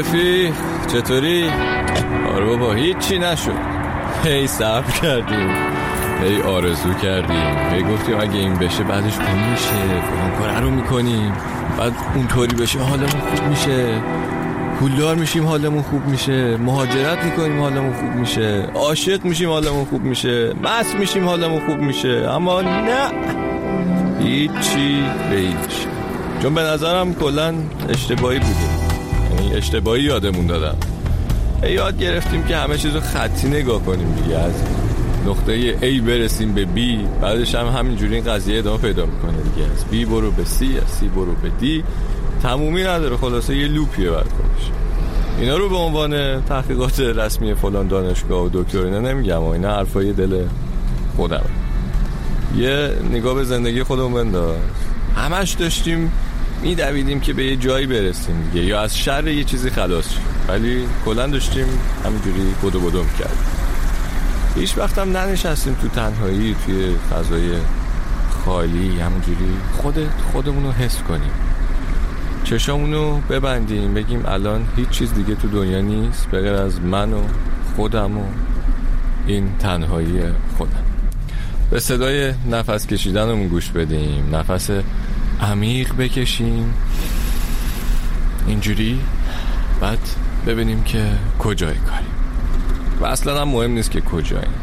رفیق چطوری؟ آره بابا هیچی نشد. هی صبر کردیم. هی آرزو کردیم. هی گفتیم اگه این بشه بعدش اون میشه. فلان رو می‌کنیم. بعد اونطوری بشه حالمون خوب میشه. پولدار میشیم حالمون خوب میشه. مهاجرت می‌کنیم حالمون خوب میشه. عاشق میشیم حالمون خوب میشه. مست میشیم حالمون خوب میشه. اما نه. هیچی به چون به نظرم کلا اشتباهی بودیم یعنی اشتباهی یادمون دادم. یاد گرفتیم که همه چیز رو خطی نگاه کنیم دیگه از نقطه A برسیم به B بعدش هم همینجوری این قضیه ادامه پیدا می‌کنه دیگه. از B برو به C از C برو به D. تمومی نداره خلاصه یه لوپیه خودش. اینا رو به عنوان تحقیقات رسمی فلان دانشگاه و دکتر اینا نمیگم اینا حرفای دل خودم یه نگاه به زندگی خودمون بنداز. همش داشتیم میدویدیم که به یه جایی برسیم دیگه. یا از شر یه چیزی خلاص ولی کلا داشتیم همینجوری بدو بدو می‌کردیم. هیچ وقت هم ننشستیم تو تنهایی توی فضای خالی همینجوری خود خودمون رو حس کنیم. چشامونو ببندیم بگیم الان هیچ چیز دیگه تو دنیا نیست بغیر از من و خودم و این تنهایی خودم. به صدای نفس کشیدنمون گوش بدیم. نفس عمیق بکشیم. اینجوری بعد ببینیم که کجای کاریم. و اصلا هم مهم نیست که کجاییم.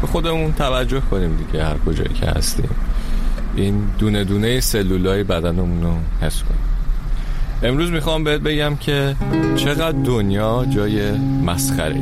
به خودمون توجه کنیم دیگه هر کجایی که هستیم. این دونه دونه سلولای بدنمون رو حس کنیم. امروز می‌خوام بهت بگم که چقدر دنیا جای مسخره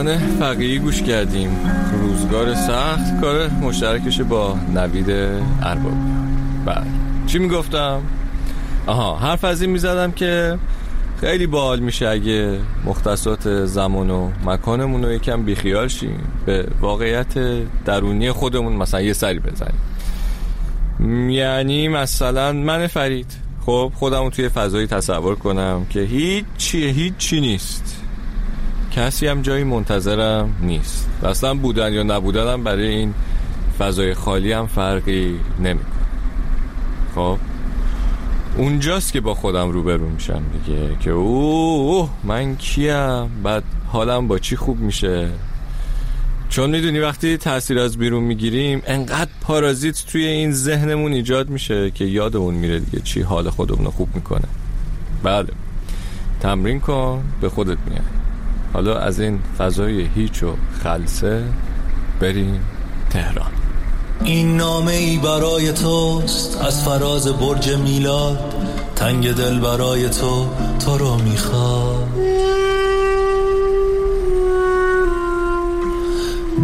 افسانه فقیهی گوش کردیم. روزگار سخت کار مشترکش با نوید اربابی بله. چی می‌گفتم؟ آها حرف از این می‌زدم که خیلی باحال میشه اگه مختصات زمان و مکانمون رو یکم بیخیال شیم. به واقعیت درونی خودمون مثلا یه سری بزنیم. یعنی مثلا من فرید. خب خودمو توی فضایی تصور کنم که هیچی هیچی نیست. کسی هم جایی منتظرم نیست. اصلا بودن یا نبودنم برای این فضای خالی هم فرقی نمی‌کنه. خب؟ اونجاست که با خودم روبرو میشم دیگه که اوه من کیم؟ بعد حالم با چی خوب میشه؟ چون می‌دونی وقتی تاثیر از بیرون می‌گیریم انقدر پارازیت توی این ذهنمون ایجاد میشه که یادمون میره دیگه چی حال خودمون خوب می‌کنه. بله. تمرین کن به خودت میاد حالا از این فضای هیچ و خلصه بریم تهران. این نامه ای برای توست از فراز برج میلاد. تنگ دل برای تو تو رو می‌خواد.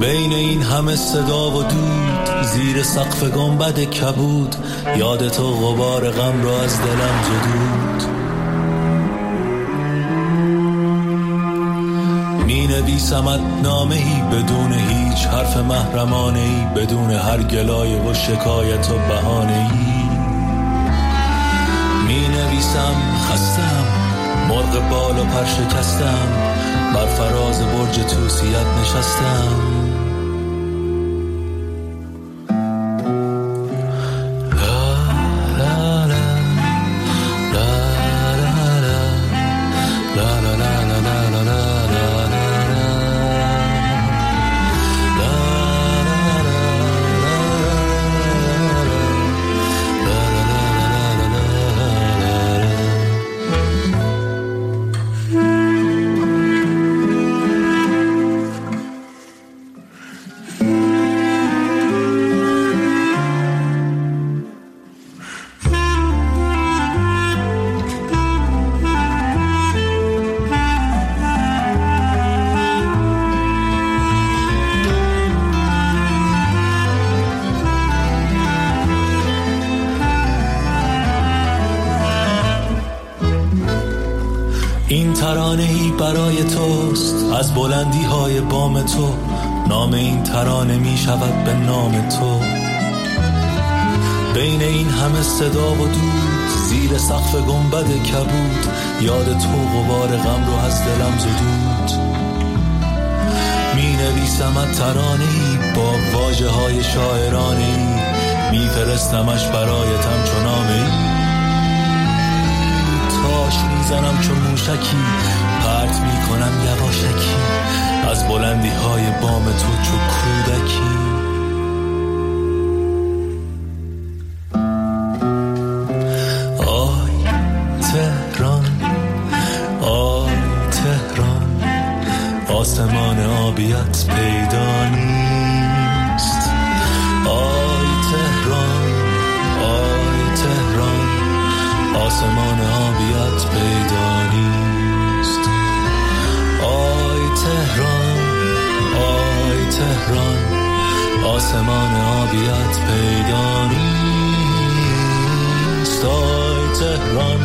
بین این همه صدا و دود زیر سقف گنبد کبود. یاد تو غبار غم را از دلم جدود. نویسمت نامه ای بدون هیچ حرف محرمانه ای بدون هر گلایه و شکایت و بهانه ای می نویسم خستم مرغ بال و پر شکستم بر فراز برج توسیت نشستم ترانه می شود به نام تو. بین این همه صدا و دود زیر سقف گنبد کبود یاد تو غبار غم رو از دلم زدود. می نویسمت ترانه ای با واجه های شاعرانه ای. می فرستمش برایتم چنامه ای. تاش می‌زنم چون موشکی. پرت می‌کنم یواشکی. از بلندی های بام تو چو کودکی. آسمان آبیت پیدا نیست. آی تهران آی تهران. آسمان آبیت پیدا نیست. آی تهران آی تهران آسمان آبیت پیدا نیست. آی تهران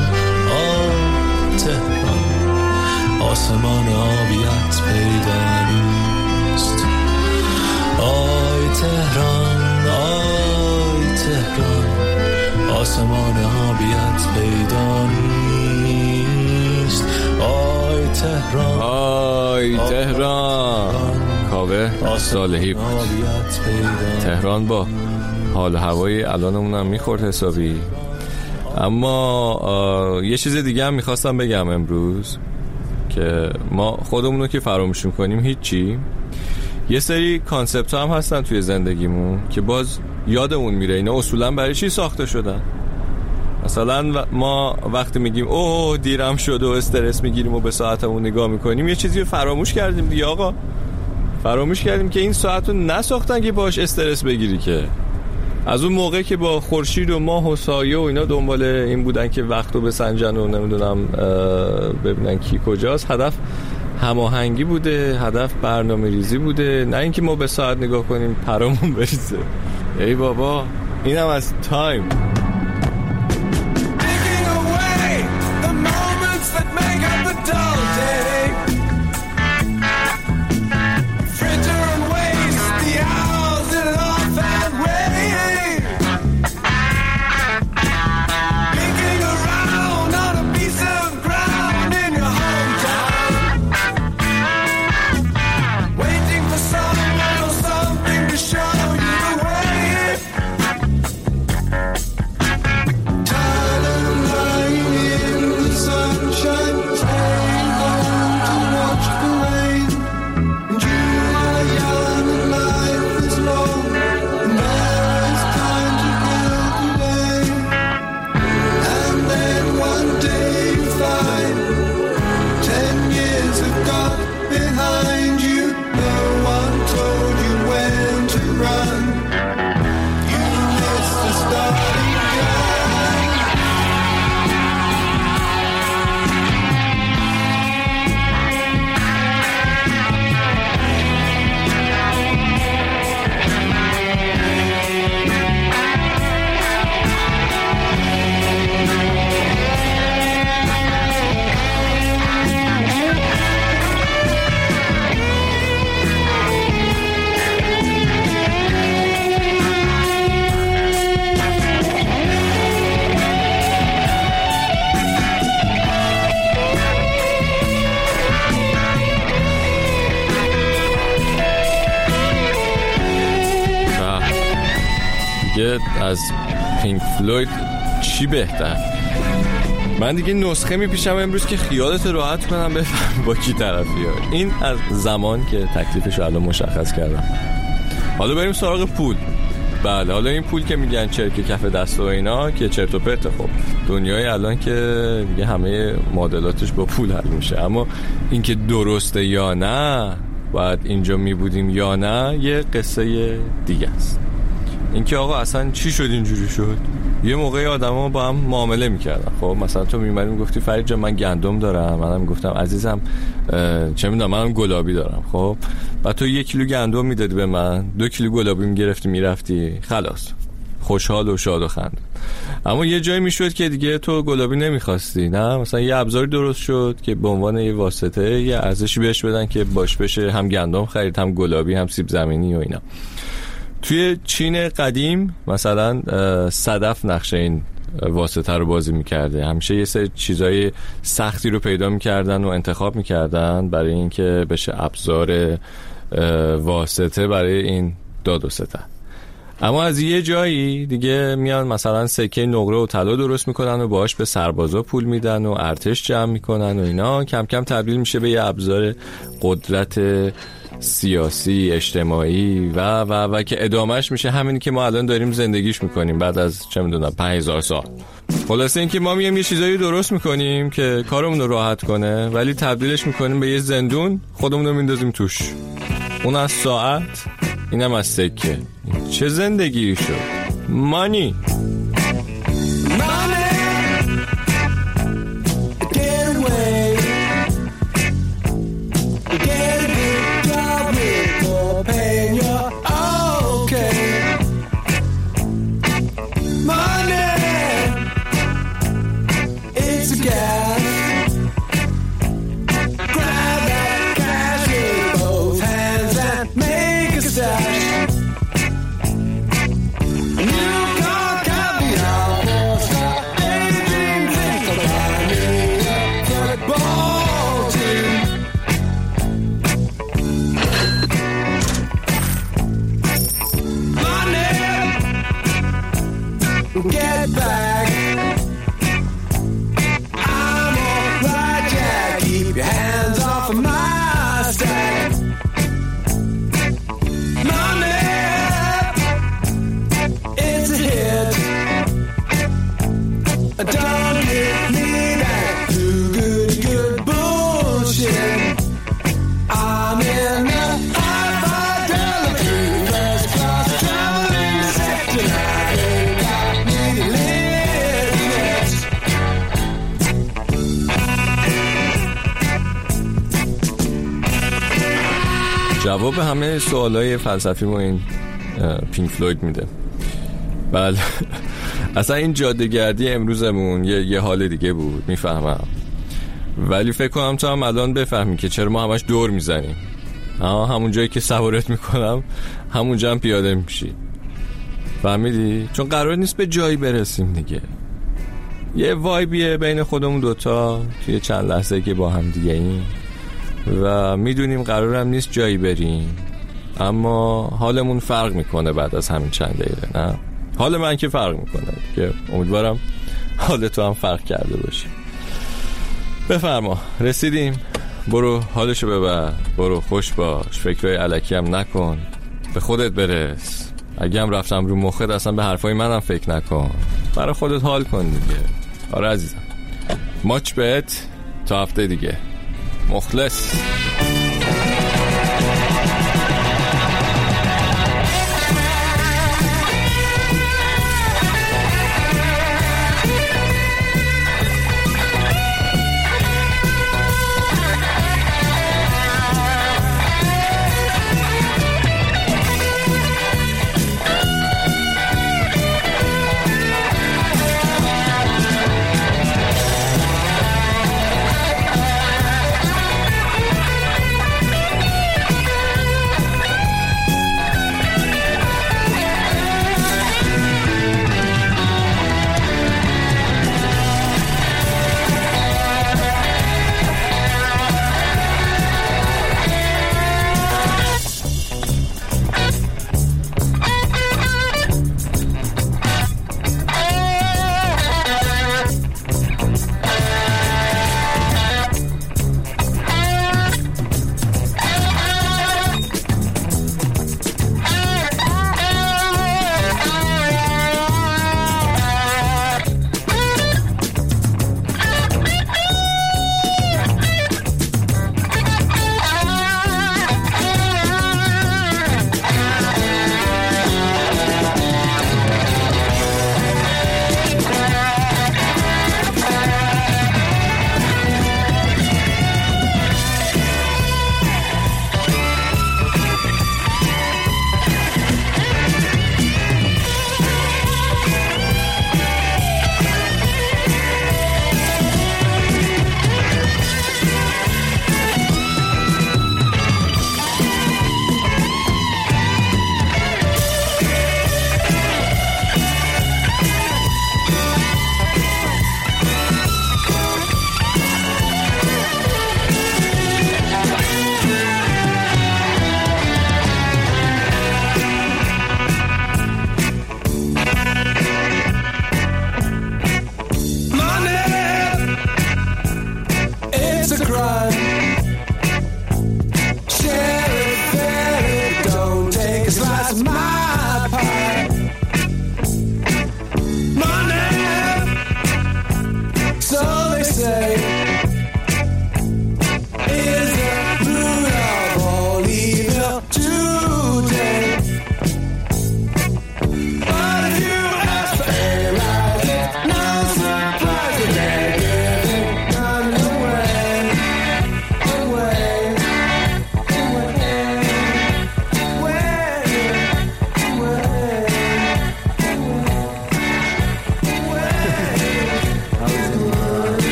آی تهران آسمان آبیت پیدا نیست. آی تهران آی تهران. آسمان آبیت پیدا نیست. آی تهران. آی تهران. کاوه صالحی بود تهران با حال هوای الانمون هم می‌خورد حسابی. اما یه چیز دیگه هم می‌خواستم بگم امروز که ما خودمون رو که فراموش می‌کنیم هیچی. یه سری concept هم هستن توی زندگیمون که باز یادمون میره. اینا اصولا برای چی ساخته شدن؟ مثلا ما وقتی میگیم اوه دیرم شد و استرس می‌گیریم و به ساعتمون نگاه می‌کنیم یه چیزی فراموش کردیم دیگه آقا. فراموش کردیم که این ساعت رو نساختن که باش استرس بگیری که. از اون موقع که با خورشید و ماه و سایه و اینا دنبال این بودن که وقت رو بسنجن و نمی‌دونم ببینن کی کجاست هدف هماهنگی بوده هدف برنامه ریزی بوده. نه اینکه ما به ساعت نگاه کنیم پرامون بریزه. ای بابا اینم از تایم. از پینک فلوید چی بهتر؟ من دیگه نسخه میپیشم امروز که خیالت راحت کنم بفهم با کی طرفی ها. این از زمان که تکلیفش رو الان مشخص کردم. حالا بریم سراغ پول. بله حالا این پول که میگن چرک کف دست و اینا که چرت و پرت خب دنیای الان که دیگه همه معادلاتش با پول حل میشه. اما اینکه درسته یا نه باید اینجا میبودیم یا نه یه قصه دیگه است. اینکه آقا اصلا چی شد اینجوری شد؟ یه موقعی آدما با هم معامله می‌کردن. خب مثلا تو میمدی می‌گفتی فرید جان من گندم دارم. منم می‌گفتم عزیزم چه می‌دونم منم گلابی دارم. خب و تو یک کیلو گندم می‌دادی به من دو کیلو گلابی می‌گرفتی می‌رفتی. خلاص. خوشحال و شاد و خند. اما یه جایی می‌شد که دیگه تو گلابی نمی‌خواستی نه؟ مثلا یه ابزاری درست شد که به عنوان یه واسطه یه ارزشی بهش بدن که باش بشه هم گندم خرید هم گلابی هم سیب زمینی و اینا. توی چین قدیم مثلا صدف نقشه این واسطه رو بازی می‌کرده. همیشه یه سری چیزای سختی رو پیدا می‌کردن و انتخاب می‌کردن برای اینکه بشه ابزار واسطه برای این داد و ستد اما از یه جایی دیگه میان مثلا سکه نقره و طلا درست می‌کنن و باهاش به سربازا پول میدن و ارتش جمع می‌کنن و اینا. کم کم تبدیل میشه به یه ابزار قدرت سیاسی اجتماعی و و و که ادامهش میشه همینی که ما الان داریم زندگیش می‌کنیم بعد از چه می‌دونم 5000 سال. خلاصه اینکه ما میایم یه چیزایی درست می‌کنیم که کارمون رو راحت کنه ولی تبدیلش می‌کنیم به یه زندون خودمون رو میندازیم توش. اون از ساعت اینم از سکه. چه زندگی شد؟ مانی. جواب همه سوالای فلسفی ما این پینک فلوید میده. بله. اصلا این جادهگردی امروزمون یه, یه حال دیگه بود می‌فهمم. ولی فکر کنم تو هم الان بفهمی که چرا ما همش دور می‌زنیم. همون جایی که سوارت می‌کنم همونجا هم پیاده میشی. فهمیدی؟ چون قرار نیست به جایی برسیم دیگه. یه وایبیه بین خودمون دوتا توی چند لحظه که با هم دیگه این و می‌دونیم قرارم نیست جایی بریم. اما حالمون فرق می‌کنه بعد از همین چند دقیقه نه؟ حال من که فرق می‌کنه که امیدوارم حال تو هم فرق کرده باشی بفرما رسیدیم. برو حالشو ببر. برو خوش باش. فکرهای علکی هم نکن. به خودت برس. اگه هم رفتم رو مخت اصلا به حرفای منم فکر نکن. برای خودت حال کن دیگه. آره عزیزم. ماچ بهت تا هفته دیگه. مخلص